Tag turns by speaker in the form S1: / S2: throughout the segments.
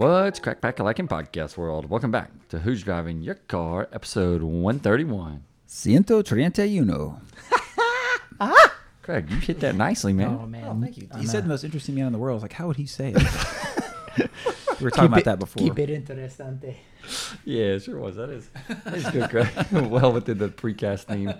S1: What's crack pack a like in podcast world? Welcome back to Who's Driving Your Car, episode 131.
S2: Ciento treinta y uno.
S1: Craig, you hit that nicely, man.
S3: Oh man,
S2: thank you. He said the most interesting man in the world. I was like, how would he say it? we were talking about that before.
S3: Keep it interesante.
S1: Yeah, it sure was. That is, that is good, Craig. well within the precast theme.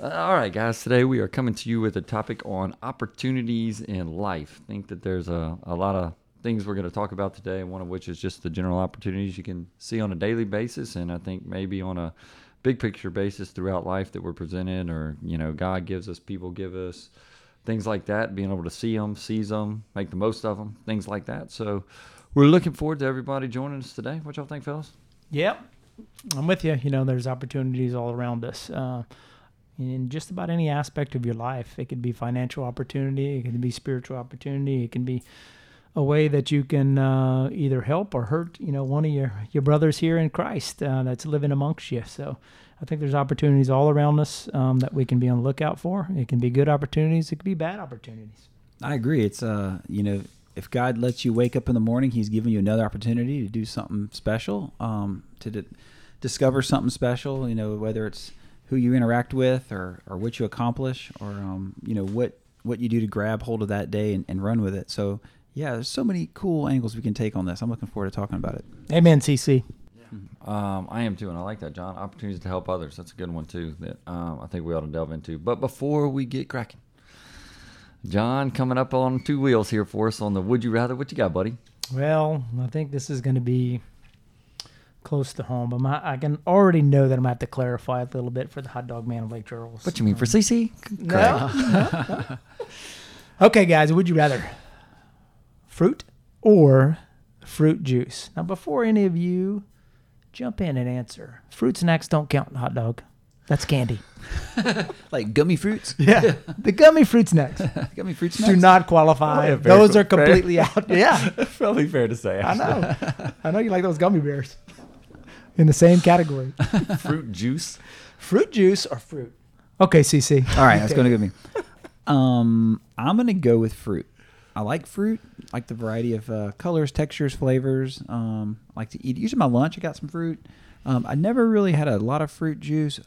S1: Uh, all right, guys. Today we are coming to you with a topic on opportunities in life. I think that there's a, a lot of things we're going to talk about today, one of which is just the general opportunities you can see on a daily basis, and I think maybe on a big picture basis throughout life that we're presented, or you know, God gives us, people give us, things like that. Being able to see them, seize them, make the most of them, things like that. So we're looking forward to everybody joining us today. What y'all think, fellas?
S3: Yep, I'm with you. You know, there's opportunities all around us. Uh, in just about any aspect of your life, it could be financial opportunity, it can be spiritual opportunity, it can be a way that you can uh, either help or hurt, you know, one of your, your brothers here in Christ uh, that's living amongst you. So I think there's opportunities all around us um, that we can be on the lookout for. It can be good opportunities. It could be bad opportunities.
S2: I agree. It's uh, you know, if God lets you wake up in the morning, He's giving you another opportunity to do something special, um, to d- discover something special. You know, whether it's who you interact with, or or what you accomplish, or um, you know what what you do to grab hold of that day and, and run with it. So yeah, there's so many cool angles we can take on this. I'm looking forward to talking about it.
S3: Amen, CC.
S1: Um, I am too, and I like that, John. Opportunities to help others. That's a good one too. That um, I think we ought to delve into. But before we get cracking, John coming up on two wheels here for us on the Would You Rather. What you got, buddy?
S3: Well, I think this is going to be close to home. But my, I can already know that I'm going to have to clarify a little bit for the hot dog man of Lake Charles.
S1: What you mean for CC?
S3: No. okay, guys, would you rather fruit or fruit juice? Now, before any of you jump in and answer, fruit snacks don't count in hot dog. That's candy.
S2: Like gummy fruits,
S3: Yeah, the gummy fruit snacks
S2: gummy fruit snacks.
S3: do not qualify.
S1: Oh, yeah, fair-
S3: those are
S1: fair.
S3: completely out. Yeah,
S1: Probably fair to say.
S3: I know. I know you like those gummy bears in the same category.
S1: Fruit juice.
S3: Fruit juice or fruit? Okay, CC.
S2: All right, that's going to give me. Um, I'm going to go with fruit. I like fruit, like the variety of uh, colors, textures, flavors. Um, I like to eat. Usually, my lunch, I got some fruit. Um, I never really had a lot of fruit juice,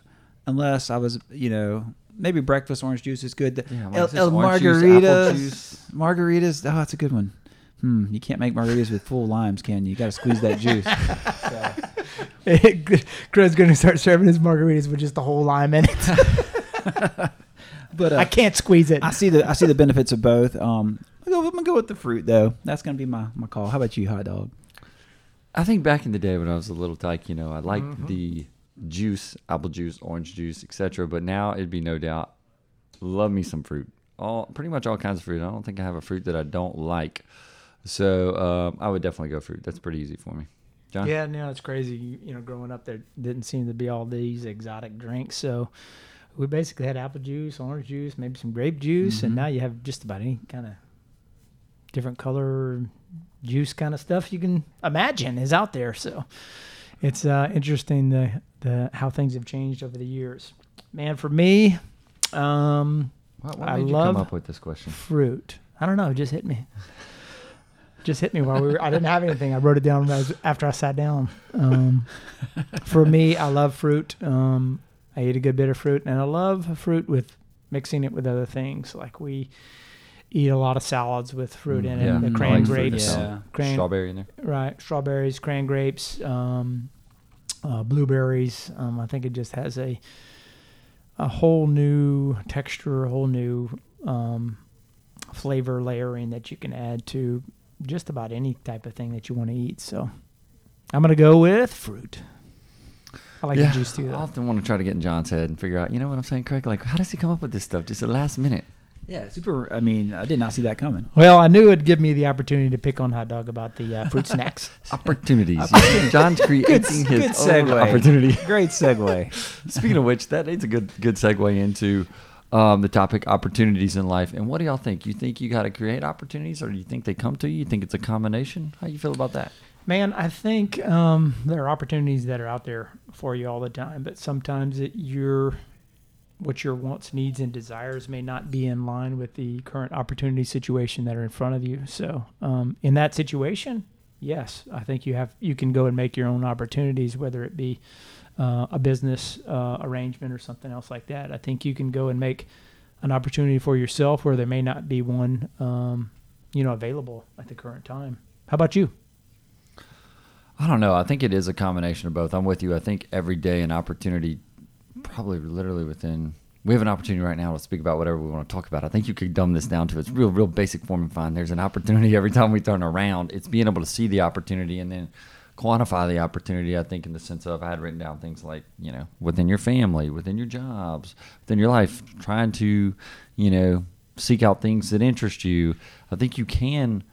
S2: unless I was, you know, maybe breakfast orange juice is good.
S1: Yeah, what
S2: El,
S1: is this?
S2: El
S1: Orange juice, apple
S2: margaritas,
S1: juice?
S2: margaritas. Oh, that's a good one. Hmm, you can't make margaritas with full limes, can you? You got to squeeze that juice.
S3: Chris is going to start serving his margaritas with just the whole lime in it.
S2: But uh,
S3: I can't squeeze it.
S2: I see the I see the benefits of both. Um, I'm gonna, I'm gonna go with the fruit though. That's gonna be my, my call. How about you, hot dog?
S1: I think back in the day when I was a little tyke, you know, I liked the juice, apple juice, orange juice, etc. But now it'd be no doubt, love me some fruit. All pretty much all kinds of fruit. I don't think I have a fruit that I don't like. So um, I would definitely go fruit. That's pretty easy for me. John.
S3: Yeah, no, it's crazy. You, you know, growing up, there didn't seem to be all these exotic drinks. So we basically had apple juice, orange juice, maybe some grape juice, and now you have just about any kind of different color juice kind of stuff you can imagine is out there. So it's uh, interesting the the how things have changed over the years. Man, for me, um,
S1: What, what
S3: I
S1: made you
S3: love-
S1: come up with this question?
S3: fruit. I don't know. Just hit me. Just hit me while we were. I didn't have anything. I wrote it down after I sat down. Um, for me, I love fruit. Um, I eat a good bit of fruit, and I love fruit with mixing it with other things. Like we, eat a lot of salads with fruit in it.
S1: Yeah.
S3: The
S1: I
S3: cran
S1: like
S3: grapes.
S2: Yeah.
S3: cran,
S1: Strawberry in there.
S3: right? Strawberries, cran grapes, um, uh, blueberries. Um, I think it just has a a whole new texture, a whole new um, flavor layering that you can add to just about any type of thing that you want to eat. So I'm gonna go with fruit. I like the juice too.
S1: I often want to try to get in John's head and figure out, you know what I'm saying, Craig? Like, how does he come up with this stuff just at the last minute?
S2: Yeah, super. I mean, I did not see that coming.
S3: Well, I knew it'd give me the opportunity to pick on Hot Dog about the uh, fruit snacks.
S1: Opportunities. John's creating his
S2: good
S1: own
S2: segue.
S1: opportunity.
S2: Great segue.
S1: Speaking of which, that that is a good good segue into um, the topic opportunities in life. And what do y'all think? You think you got to create opportunities, or do you think they come to you? You think it's a combination? How you feel about that?
S3: Man, I think um, there are opportunities that are out there for you all the time, but sometimes it, your what your wants, needs, and desires may not be in line with the current opportunity situation that are in front of you. So, um, in that situation, yes, I think you have you can go and make your own opportunities, whether it be uh, a business uh, arrangement or something else like that. I think you can go and make an opportunity for yourself where there may not be one, um, you know, available at the current time. How about you?
S1: I don't know. I think it is a combination of both. I'm with you. I think every day an opportunity, probably literally within. We have an opportunity right now to speak about whatever we want to talk about. I think you could dumb this down to its real, real basic form and find there's an opportunity every time we turn around. It's being able to see the opportunity and then quantify the opportunity. I think in the sense of I had written down things like you know within your family, within your jobs, within your life, trying to you know seek out things that interest you. I think you can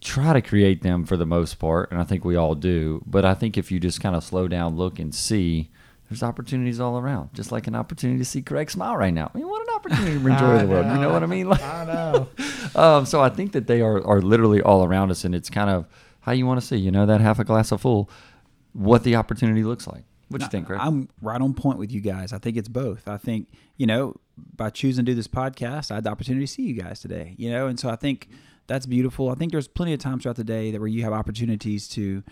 S1: try to create them for the most part, and I think we all do. But I think if you just kind of slow down, look, and see, there's opportunities all around. Just like an opportunity to see Craig smile right now. I mean, what an opportunity to enjoy the world. You know what I mean? Like,
S3: I know.
S1: um, so I think that they are are literally all around us, and it's kind of how you want to see. You know, that half a glass of full, what the opportunity looks like. What you think, Craig?
S2: I'm right on point with you guys. I think it's both. I think, you know, by choosing to do this podcast, I had the opportunity to see you guys today, you know, and so I think that's beautiful. I think there's plenty of times throughout the day that where you have opportunities to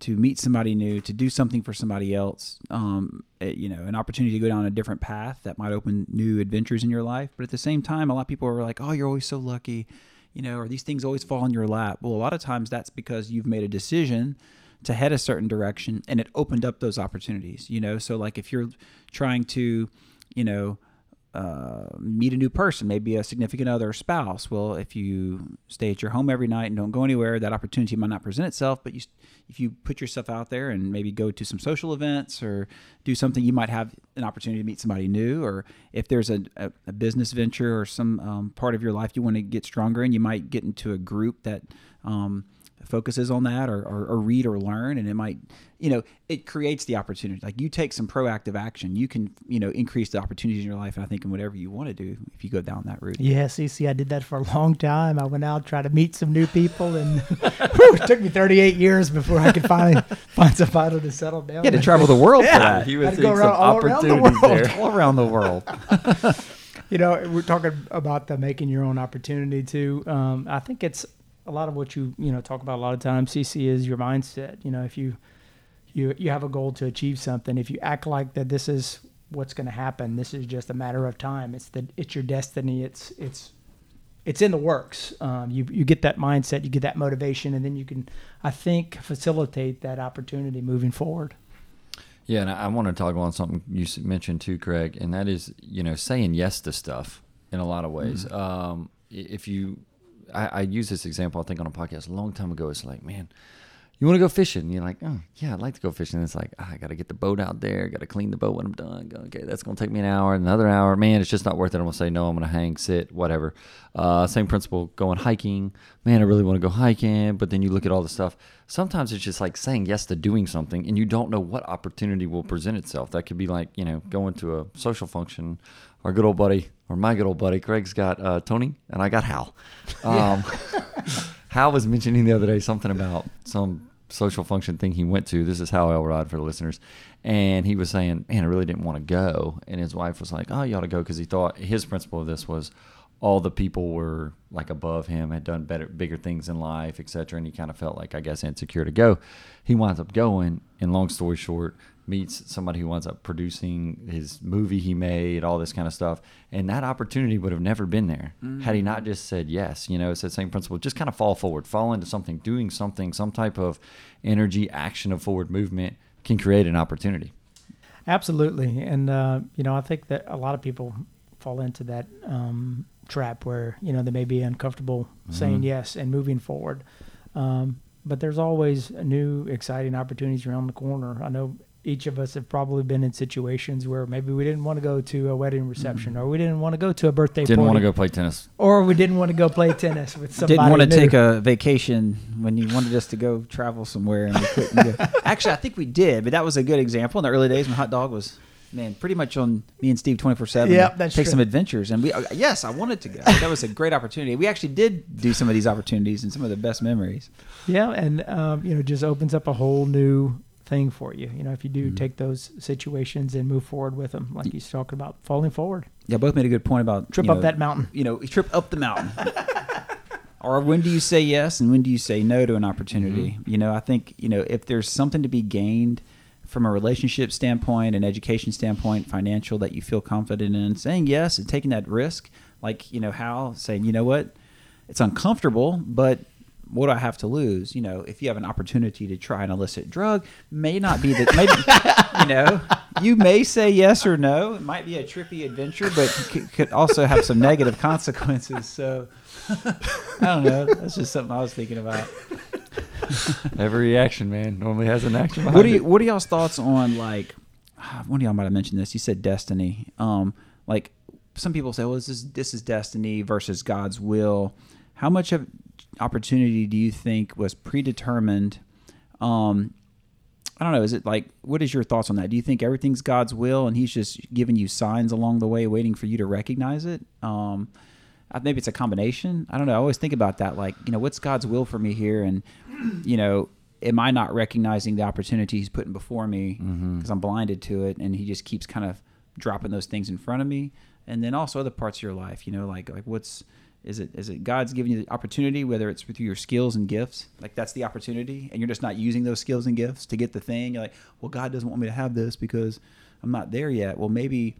S2: to meet somebody new, to do something for somebody else, um, eh, you know, an opportunity to go down a different path that might open new adventures in your life. But at the same time, a lot of people are like, "Oh, you're always so lucky," you know, or these things always fall in your lap. Well, a lot of times that's because you've made a decision to head a certain direction and it opened up those opportunities, you know? So like if you're trying to, you know, uh, meet a new person, maybe a significant other spouse. Well, if you stay at your home every night and don't go anywhere, that opportunity might not present itself. But you, if you put yourself out there and maybe go to some social events or do something, you might have an opportunity to meet somebody new. Or if there's a, a, a business venture or some um, part of your life you want to get stronger in, you might get into a group that um, focuses on that or, or, or read or learn and it might you know it creates the opportunity like you take some proactive action you can you know increase the opportunities in your life and i think in whatever you want to do if you go down that route
S3: Yeah, see, see, I did that for a long time. I went out, tried to meet some new people, and whew, it took me 38 years before I could finally find somebody to settle down.
S2: you had to travel the world for
S3: Yeah.
S2: that
S1: he was
S3: I'd go
S1: seeing some
S3: around- all around the
S1: opportunities
S3: world.
S1: there.
S2: all around the world
S3: You know, we're talking about the making your own opportunity too. Um, I think it's a lot of what you you know talk about a lot of times. CC is your mindset. You know, if you you you have a goal to achieve something, if you act like that this is what's going to happen, this is just a matter of time. It's the it's your destiny. It's it's it's in the works. Um, you you get that mindset, you get that motivation, and then you can, I think, facilitate that opportunity moving forward.
S1: Yeah, and I, I want to talk on something you mentioned too, Craig, and that is you know saying yes to stuff in a lot of ways. Um, if you, I, I used this example I think on a podcast a long time ago. It's like, man, you want to go fishing? And you're like, oh yeah, I'd like to go fishing. It's like, ah, I got to get the boat out there, got to clean the boat when I'm done. Okay, that's gonna take me an hour, another hour. Man, it's just not worth it. I'm gonna say no. I'm gonna hang, sit, whatever. Uh, same principle. Going hiking. Man, I really want to go hiking, but then you look at all the stuff. Sometimes it's just like saying yes to doing something, and you don't know what opportunity will present itself. That could be like you know going to a social function. Our good old buddy, or my good old buddy, Craig's got uh, Tony, and I got Hal. Um, Hal was mentioning the other day something about some social function thing he went to. This is Hal Elrod for the listeners. And he was saying, man, I really didn't want to go. And his wife was like, oh, you ought to go because he thought his principle of this was all the people were like above him, had done better, bigger things in life, etc. And he kind of felt like, I guess, insecure to go. He winds up going. And long story short, meets somebody who winds up producing his movie he made, all this kind of stuff. And that opportunity would have never been there had he not just said yes. You know, it's that same principle. Just kind of fall forward, fall into something, doing something, some type of energy, action of forward movement can create an opportunity.
S3: Absolutely, and uh, you know, I think that a lot of people fall into that um, trap where you know they may be uncomfortable saying yes and moving forward. Um, but there's always new, exciting opportunities around the corner. I know each of us have probably been in situations where maybe we didn't want to go to a wedding reception, or we didn't want to go to a birthday party.
S1: Didn't
S3: party,
S1: want to go play tennis.
S3: or we didn't want to go play tennis with somebody.
S2: Didn't want to
S3: new.
S2: take a vacation when you wanted us to go travel somewhere and we couldn't go. Actually, I think we did, but that was a good example in the early days when Hot Dog was, man, pretty much on me and Steve 24 7.
S3: Yep, that's
S2: Take
S3: true.
S2: some adventures. And we, uh, yes, I wanted to go. That was a great opportunity. We actually did do some of these opportunities and some of the best memories.
S3: Yeah, and um, you know, just opens up a whole new thing for you. You know, if you do take those situations and move forward with them, like he's talking about, falling forward,
S2: Yeah, both made a good point about
S3: trip up
S2: know,
S3: that mountain.
S2: you know, trip up the mountain. or when do you say yes and when do you say no to an opportunity? You know, I think, you know, if there's something to be gained from a relationship standpoint, an education standpoint, financial that you feel confident in, saying yes and taking that risk, like, you know, how saying, you know what, it's uncomfortable, but what do I have to lose? You know, if you have an opportunity to try an illicit drug, may not be that. maybe you know, you may say yes or no. It might be a trippy adventure, but c- could also have some negative consequences. So I don't know. That's just something I was thinking about.
S1: Every reaction, man, normally has an action behind
S2: What do you
S1: it.
S2: What are y'all's thoughts on like? One of y'all might have mentioned this. You said destiny. Um, like some people say, well, this is this is destiny versus God's will. How much of opportunity do you think was predetermined? Um, I don't know. Is it like what is your thoughts on that? Do you think everything's God's will and He's just giving you signs along the way, waiting for you to recognize it? Um, I- maybe it's a combination. I don't know. I always think about that. Like, you know, what's God's will for me here? And, you know, am I not recognizing the opportunity He's putting before me mm-hmm. because I'm blinded to it, and He just keeps kind of dropping those things in front of me? And then also other parts of your life. You know, like like what's is it is it God's giving you the opportunity, whether it's through your skills and gifts, like that's the opportunity, and you're just not using those skills and gifts to get the thing. You're like, well, God doesn't want me to have this because I'm not there yet. Well, maybe,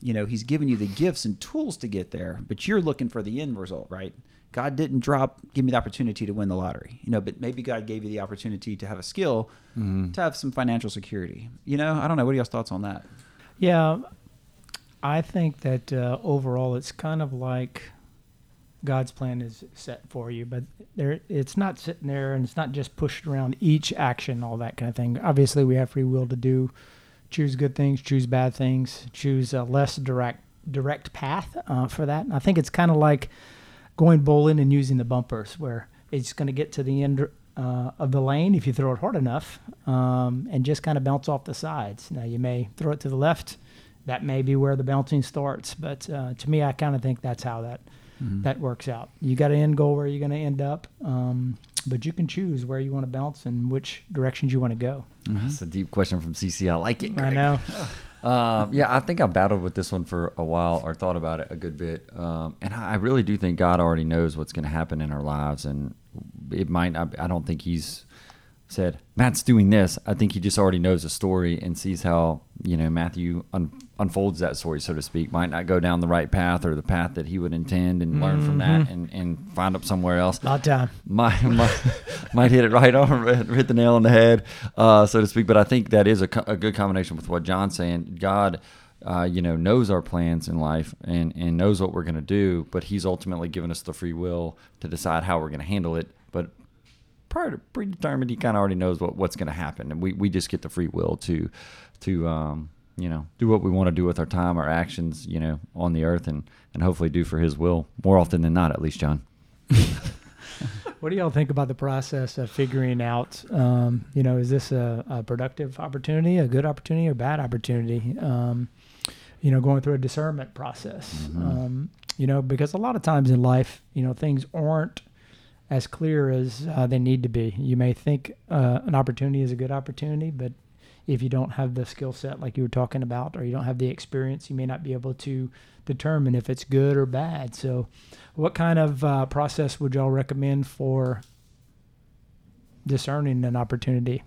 S2: you know, He's given you the gifts and tools to get there, but you're looking for the end result, right? God didn't drop, give me the opportunity to win the lottery, you know, but maybe God gave you the opportunity to have a skill, to have some financial security. You know, I don't know. What are y'all's thoughts on that?
S3: Yeah, I think that uh, overall it's kind of like God's plan is set for you, but there it's not sitting there and it's not just pushed around each action, all that kind of thing. Obviously, we have free will to do choose good things, choose bad things, choose a less direct direct path uh, for that. And I think it's kind of like going bowling and using the bumpers, where it's going to get to the end uh, of the lane if you throw it hard enough, um, and just kind of bounce off the sides. Now you may throw it to the left. That may be where the bouncing starts, but uh, to me, I kind of think that's how that that works out. You got an end goal where you're going to end up, um, but you can choose where you want to bounce and which directions you want to go.
S1: That's a deep question from CC. I like it.
S3: I know.
S1: Um, yeah, I think I battled with this one for a while or thought about it a good bit. Um, and I I really do think God already knows what's going to happen in our lives. And it might not, I don't think He's said, Matt's doing this. I think He just already knows the story and sees how, you know, Matthew un- unfolds that story, so to speak. Might not go down the right path or the path that He would intend and learn from that and, and find up somewhere else
S3: Not time.
S1: might, might, might hit it right on, hit the nail on the head, uh, so to speak. But I think that is a, co- a good combination with what John's saying. God, uh, you know, knows our plans in life and, and knows what we're going to do, but He's ultimately given us the free will to decide how we're going to handle it. But prior to predetermined, He kind of already knows what, what's going to happen, and we, we just get the free will to to um, you know do what we want to do with our time, our actions, you know, on the earth, and and hopefully do for His will more often than not, at least, John.
S3: What do y'all think about the process of figuring out, um, you know, is this a, a productive opportunity, a good opportunity, or bad opportunity? Um, you know, going through a discernment process. Um, you know, because a lot of times in life, you know, things aren't as clear as uh, they need to be. You may think uh, an opportunity is a good opportunity, but if you don't have the skill set like you were talking about, or you don't have the experience, you may not be able to determine if it's good or bad. So, what kind of uh, process would y'all recommend for discerning an opportunity?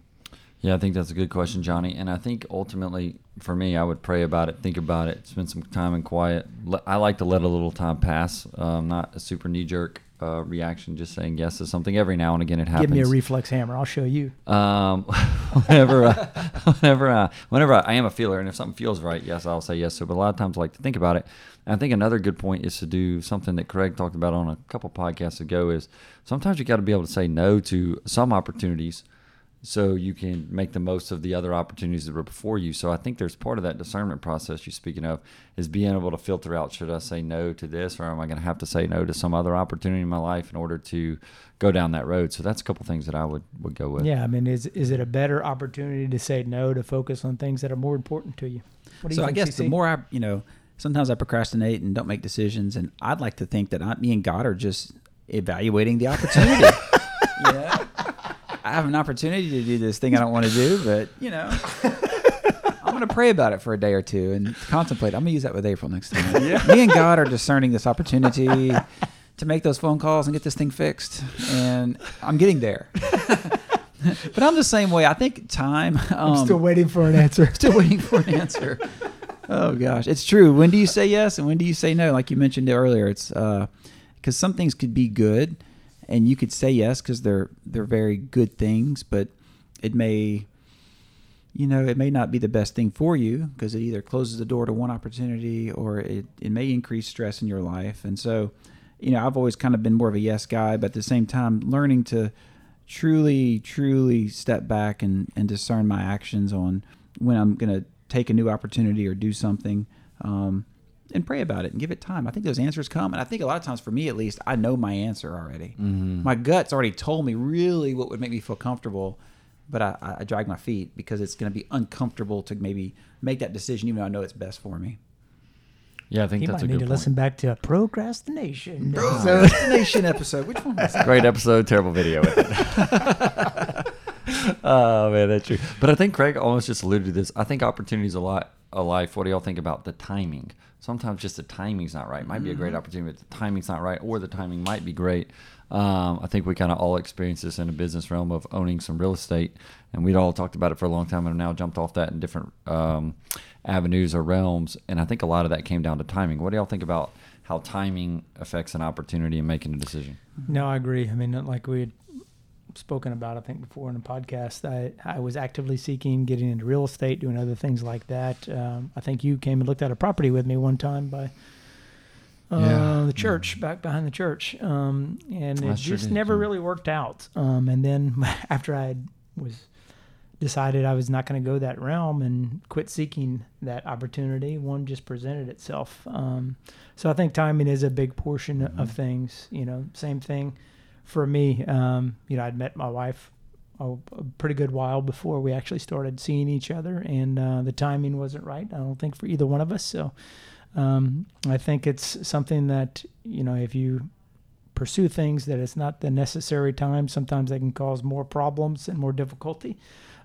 S1: Yeah, I think that's a good question, Johnny. And I think ultimately, for me, I would pray about it, think about it, spend some time in quiet. I like to let a little time pass, um, not a super knee jerk uh, reaction, just saying yes to something. Every now and again, it happens.
S3: Give me a reflex hammer. I'll show you.
S1: Um, whenever, I, whenever, I, whenever I, I am a feeler, and if something feels right, yes, I'll say yes. So, but a lot of times, I like to think about it. And I think another good point is to do something that Craig talked about on a couple podcasts ago. Is sometimes you got to be able to say no to some opportunities, so you can make the most of the other opportunities that were before you. So I think there's part of that discernment process you're speaking of is being able to filter out should I say no to this or am I going to have to say no to some other opportunity in my life in order to go down that road. So that's a couple things that I would would go with.
S3: Yeah, I mean, is is it a better opportunity to say no to focus on things that are more important to you? What do
S2: so
S3: you
S2: I
S3: think,
S2: guess the more I, you know, sometimes I procrastinate and don't make decisions, and I'd like to think that I, me and God are just evaluating the opportunity. you know, I have an opportunity to do this thing I don't want to do, but you know, I'm going to pray about it for a day or two and contemplate. I'm going to use that with April next time. Me and God are discerning this opportunity to make those phone calls and get this thing fixed, and I'm getting there. but I'm the same way. I think time. Um,
S3: I'm still waiting for an answer.
S2: Still waiting for an answer. Oh gosh, it's true. When do you say yes and when do you say no? Like you mentioned earlier, it's because some things could be good, and you could say yes because they're they're very good things, but it may, you know, it may not be the best thing for you because it either closes the door to one opportunity or it it may increase stress in your life, and so, you know, I've always kind of been more of a yes guy, but at the same time, learning to truly, truly step back and, and discern my actions on when I'm going to take a new opportunity or do something um, and pray about it and give it time. I think those answers come. And I think a lot of times, for me at least, I know my answer already.
S1: Mm-hmm.
S2: My gut's already told me really what would make me feel comfortable, but I, I drag my feet because it's going to be uncomfortable to maybe make that decision, even though I know it's best for me.
S1: Yeah, I think
S3: You
S1: that's
S3: might
S1: a
S3: need
S1: good
S3: to
S1: point.
S3: listen back to a procrastination.
S2: So, destination episode. Which one was that?
S1: Great episode, terrible video with it. oh man, that's true. But I think Craig almost just alluded to this. I think opportunities a lot a life. What do y'all think about the timing? Sometimes just the timing's not right. It might be a great opportunity, but the timing's not right, or the timing might be great. Um, I think we kind of all experience this in a business realm of owning some real estate, and we'd all talked about it for a long time, and now jumped off that in different um, avenues or realms. And I think a lot of that came down to timing. What do y'all think about how timing affects an opportunity and making a decision?
S3: No, I agree. I mean, like we had spoken about, I think before in a podcast, I, I was actively seeking getting into real estate, doing other things like that. Um, I think you came and looked at a property with me one time by uh,
S1: Yeah.
S3: the church, back behind the church, um, and it
S1: sure
S3: just
S1: did,
S3: never
S1: yeah.
S3: really worked out. Um, and then after I was decided I was not going to go that realm and quit seeking that opportunity, one just presented itself. Um, so I think timing is a big portion of things. You know, same thing for me. Um, you know, I'd met my wife a, a pretty good while before we actually started seeing each other, and uh, the timing wasn't right. I don't think for either one of us. So um, I think it's something that you know if you pursue things that it's not the necessary time, sometimes they can cause more problems and more difficulty.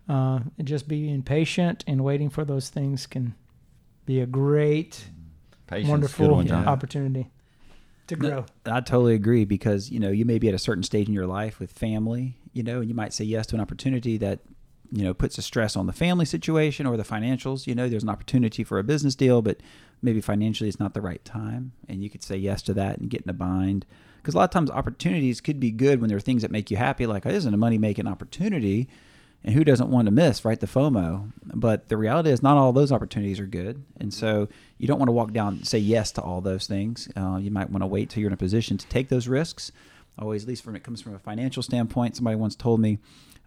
S3: Uh, and just being patient and waiting for those things can be a great,
S1: Patience,
S3: wonderful
S1: one, John.
S3: opportunity to
S2: No. I totally agree because you know you may be at a certain stage in your life with family, you know, and you might say yes to an opportunity that you know puts a stress on the family situation or the financials. You know, there's an opportunity for a business deal, but maybe financially it's not the right time, and you could say yes to that and get in a bind. Because a lot of times opportunities could be good when there are things that make you happy, like oh, this isn't a money making opportunity, and who doesn't want to miss, right? The FOMO. But the reality is, not all those opportunities are good, and so you don't want to walk down, say yes to all those things. Uh, you might want to wait till you're in a position to take those risks. Always, at least from it comes from a financial standpoint. Somebody once told me,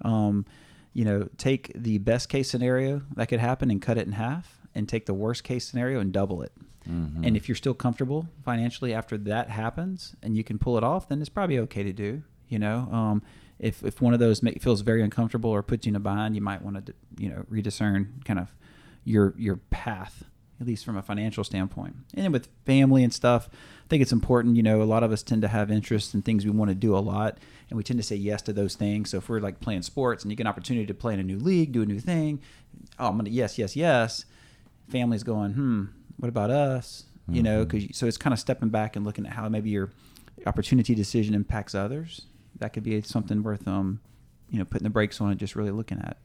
S2: um, you know, take the best case scenario that could happen and cut it in half, and take the worst case scenario and double it.
S1: Mhm.
S2: And if you're still comfortable financially after that happens and you can pull it off, then it's probably okay to do. You know, um, if if one of those make, feels very uncomfortable or puts you in a bind, you might want to you know rediscern kind of your your path, at least from a financial standpoint. And then with family and stuff, I think it's important. You know, a lot of us tend to have interests in things we want to do a lot, and we tend to say yes to those things. So if we're like playing sports and you get an opportunity to play in a new league, do a new thing, oh, I'm gonna yes, yes, yes. Family's going, hmm, what about us? You know, because so it's kind of stepping back and looking at how maybe your opportunity decision impacts others. That could be something worth um, you know, putting the brakes on and just really looking at.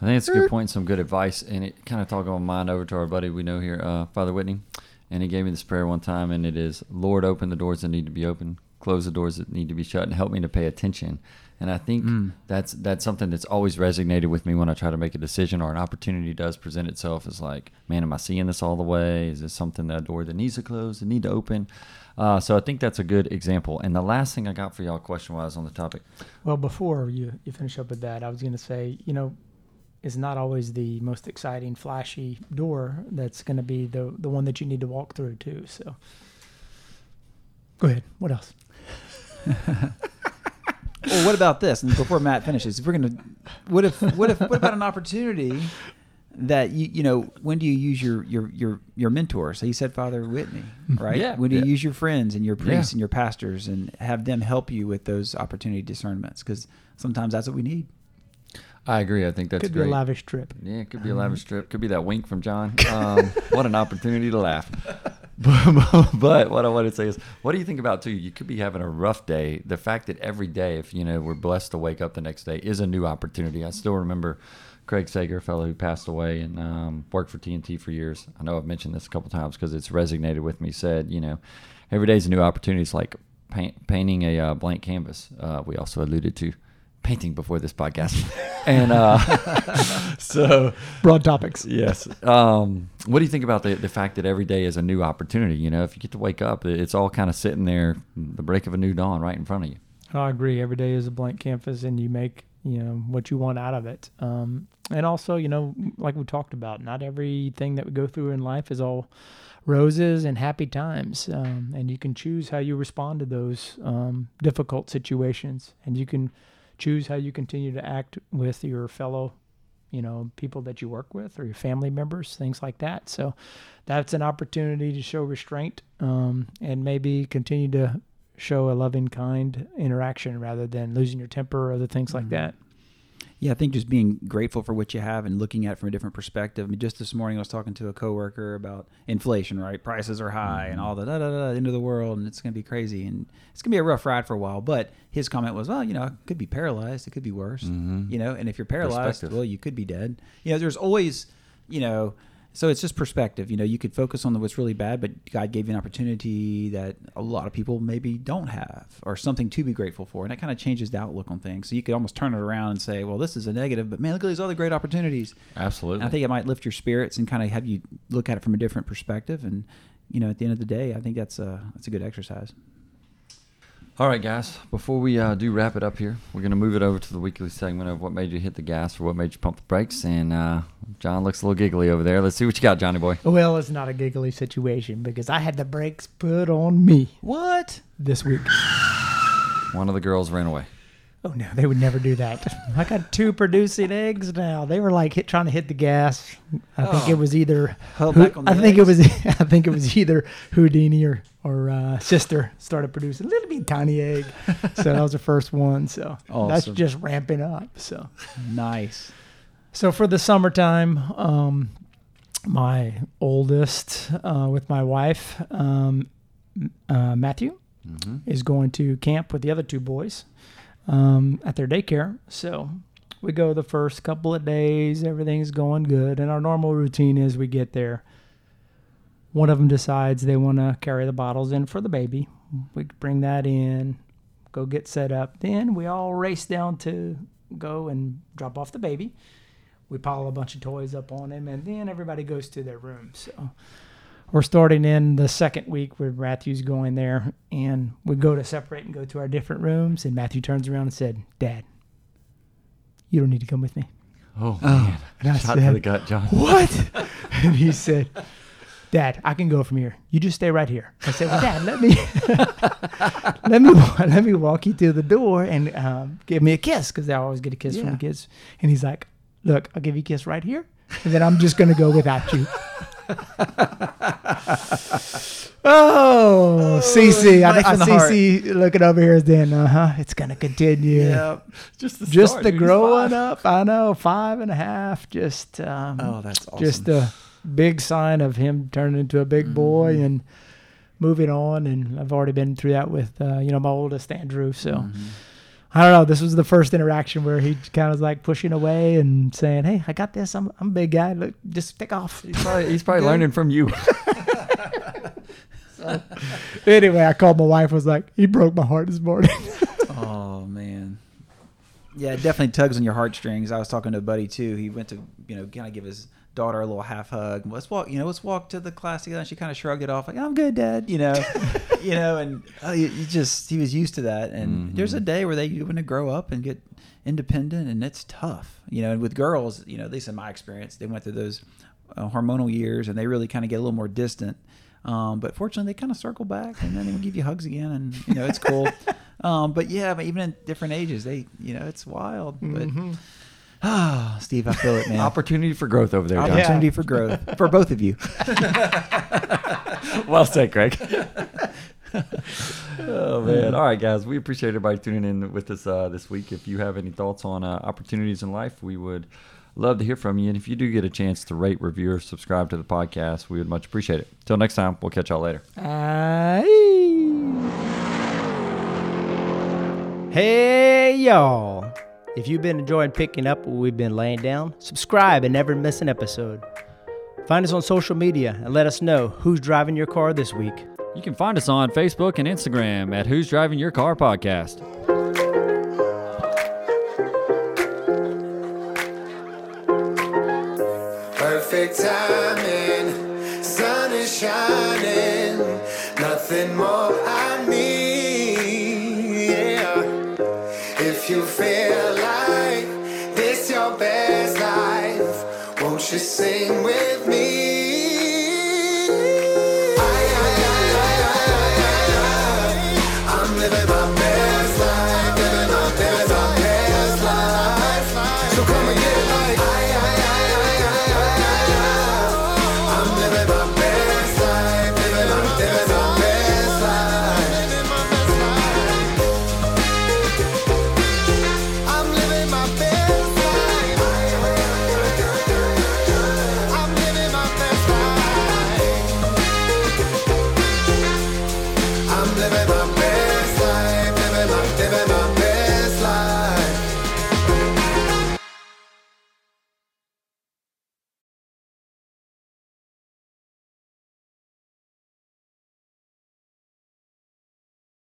S1: I think it's a good point, some good advice, and it kind of talked my mind over to our buddy we know here, uh, Father Whitney, and he gave me this prayer one time, and it is, Lord, open the doors that need to be open, close the doors that need to be shut, and help me to pay attention. And I think
S2: Mm.
S1: that's that's something that's always resonated with me when I try to make a decision or an opportunity does present itself. Is like, man, am I seeing this all the way? Is this something that a door that needs to close, that need to open? Uh, so I think that's a good example. And the last thing I got for y'all, question wise, on the topic,
S3: Well, before you, you finish up with that, I was going to say, you know, it's not always the most exciting, flashy door that's going to be the the one that you need to walk through too. So, go ahead. What else?
S2: well, what about this? And before Matt finishes, if we're gonna, what if, what if, what about an opportunity that you, you know, when do you use your your your your mentors? So you said Father Whitney, right?
S1: Yeah.
S2: When do you use your friends and your priests
S1: Yeah.
S2: and your pastors and have them help you with those opportunity discernments? Because sometimes that's what we need.
S1: I agree. I think that's
S3: Could
S1: great.
S3: be a lavish trip.
S1: Yeah, it could be a lavish trip. Could be that wink from John. Um, what an opportunity to laugh. But, but what I want to say is, what do you think about too? You could be having a rough day. The fact that every day, if you know, we're blessed to wake up the next day, is a new opportunity. I still remember Craig Sager, a fellow who passed away and um, worked for TNT for years. I know I've mentioned this a couple times because it's resonated with me. Said, you know, every day is a new opportunity. It's like paint, painting a uh, blank canvas. Uh, we also alluded to painting before this podcast, and uh, so
S3: Broad topics.
S1: yes. Um, what do you think about the the fact that every day is a new opportunity? You know, if you get to wake up, it's all kind of sitting there, the break of a new dawn, right in front of you.
S3: I agree. Every day is a blank canvas, and you make you know what you want out of it. Um, and also, you know, like we talked about, not everything that we go through in life is all roses and happy times. Um, and you can choose how you respond to those um, difficult situations, and you can choose how you continue to act with your fellow, you know, people that you work with or your family members, things like that. So that's an opportunity to show restraint um, and maybe continue to show a loving, kind interaction rather than losing your temper or other things like
S2: Mhm.
S3: that.
S2: Yeah, I think just being grateful for what you have and looking at it from a different perspective. I mean, just this morning I was talking to a coworker about inflation, right? Prices are high and
S1: Mhm.
S2: all the da da da end of the world, and it's going to be crazy, and it's going to be a rough ride for a while. But his comment was, well, you know, I could be paralyzed. It could be worse.
S1: Mm-hmm.
S2: You know, and if you're paralyzed, well, you could be dead. You know, there's always, you know, so it's just perspective. You know, you could focus on the, what's really bad, but God gave you an opportunity that a lot of people maybe don't have, or something to be grateful for, and that kind of changes the outlook on things. So you could almost turn it around and say, well, this is a negative, but man, look at these other great opportunities.
S1: Absolutely.
S2: And I think it might lift your spirits and kind of have you look at it from a different perspective. And you know, at the end of the day, I think that's a that's a good exercise.
S1: All right, guys. Before we uh, do wrap it up here, we're going to move it over to the weekly segment of what made you hit the gas or what made you pump the brakes. And uh, John looks a little giggly over there. Let's see what you got, Johnny boy.
S3: Well, it's not a giggly situation because I had the brakes put on me
S2: What?
S3: this week.
S1: One of the girls ran away.
S3: Oh no, they would never do that. I got two producing eggs now. They were like hit, trying to hit the gas. I think
S2: Oh.
S3: it was either.
S2: Held
S3: Hu-
S2: back on the
S3: I think it was. I think it was either Houdini or or uh, sister started producing a little bit tiny egg. so that was the first one. So that's just ramping up. So
S2: Nice.
S3: so for the summertime, um, my oldest uh, with my wife, um, uh, Matthew,
S1: Mm-hmm.
S3: is going to camp with the other two boys um, at their daycare. So we go the first couple of days, everything's going good. And our normal routine is we get there. One of them decides they want to carry the bottles in for the baby. We bring that in, go get set up. Then we all race down to go and drop off the baby. We pile a bunch of toys up on him, and then everybody goes to their rooms. So we're starting in the second week where Matthew's going there, and we go to separate and go to our different rooms. And Matthew turns around and said, "Dad, you don't need to come with me."
S1: Oh,
S2: Oh.
S1: man.
S3: And I
S1: Shot to
S3: said,
S1: the gut, John.
S3: "What?" and he said, "Dad, I can go from here. You just stay right here." I said, "Well, Dad, let me let me let me walk you to the door and um, give me a kiss because I always get a kiss from the kids." And he's like, "Look, I'll give you a kiss right here, and then I'm just gonna go without you." Oh, CC. I,
S2: knife
S3: I see
S2: heart.
S3: Looking over here. Then, uh huh, it's gonna continue.
S1: Just the,
S3: Just
S1: start,
S3: the
S1: dude.
S3: Growing
S1: five.
S3: up. I know, five and a half. Just, um,
S2: Oh, that's awesome.
S3: just a big sign of him turning into a big boy
S2: Mhm.
S3: and moving on. And I've already been through that with, uh, you know, my oldest Andrew. So,
S2: Mhm.
S3: I don't know. This was the first interaction where he kind of was like pushing away and saying, "Hey, I got this. I'm I'm a big guy. Look, just take off."
S1: He's probably, he's probably learning from you.
S3: Anyway, I called my wife. Was like, "He broke my heart this morning."
S2: Oh man. Yeah, it definitely tugs on your heartstrings. I was talking to a buddy too. He went to, you know, kind of give his daughter a little half hug. Let's walk, you know, let's walk to the class together. And she kind of shrugged it off, like, "I'm good, Dad," you know, you know, and you, you just he was used to that. And there's a day where they want to grow up and get independent, and it's tough, you know. And with girls, you know, at least in my experience, they went through those uh, hormonal years, and they really kind of get a little more distant. Um, but fortunately, they kind of circle back, and then they will give you hugs again, and you know, it's cool. um, but yeah, but even in different ages, they, you know, it's wild. But ah, Steve, I feel it, man.
S1: Opportunity for growth over there, John.
S2: Opportunity for growth for both of you.
S1: Well said, Craig. oh man! All right, guys. We appreciate everybody tuning in with us uh, this week. If you have any thoughts on uh, opportunities in life, we would love to hear from you. And if you do get a chance to rate, review, or subscribe to the podcast, we would much appreciate it. Till next time, we'll catch y'all later.
S3: Hey, y'all. If you've been enjoying picking up what we've been laying down, subscribe and never miss an episode. Find us on social media and let us know who's driving your car this week.
S1: You can find us on Facebook and Instagram at Who's Driving Your Car Podcast.
S4: Perfect timing, sun is shining, nothing more I need. Yeah. If you feel you sing with me?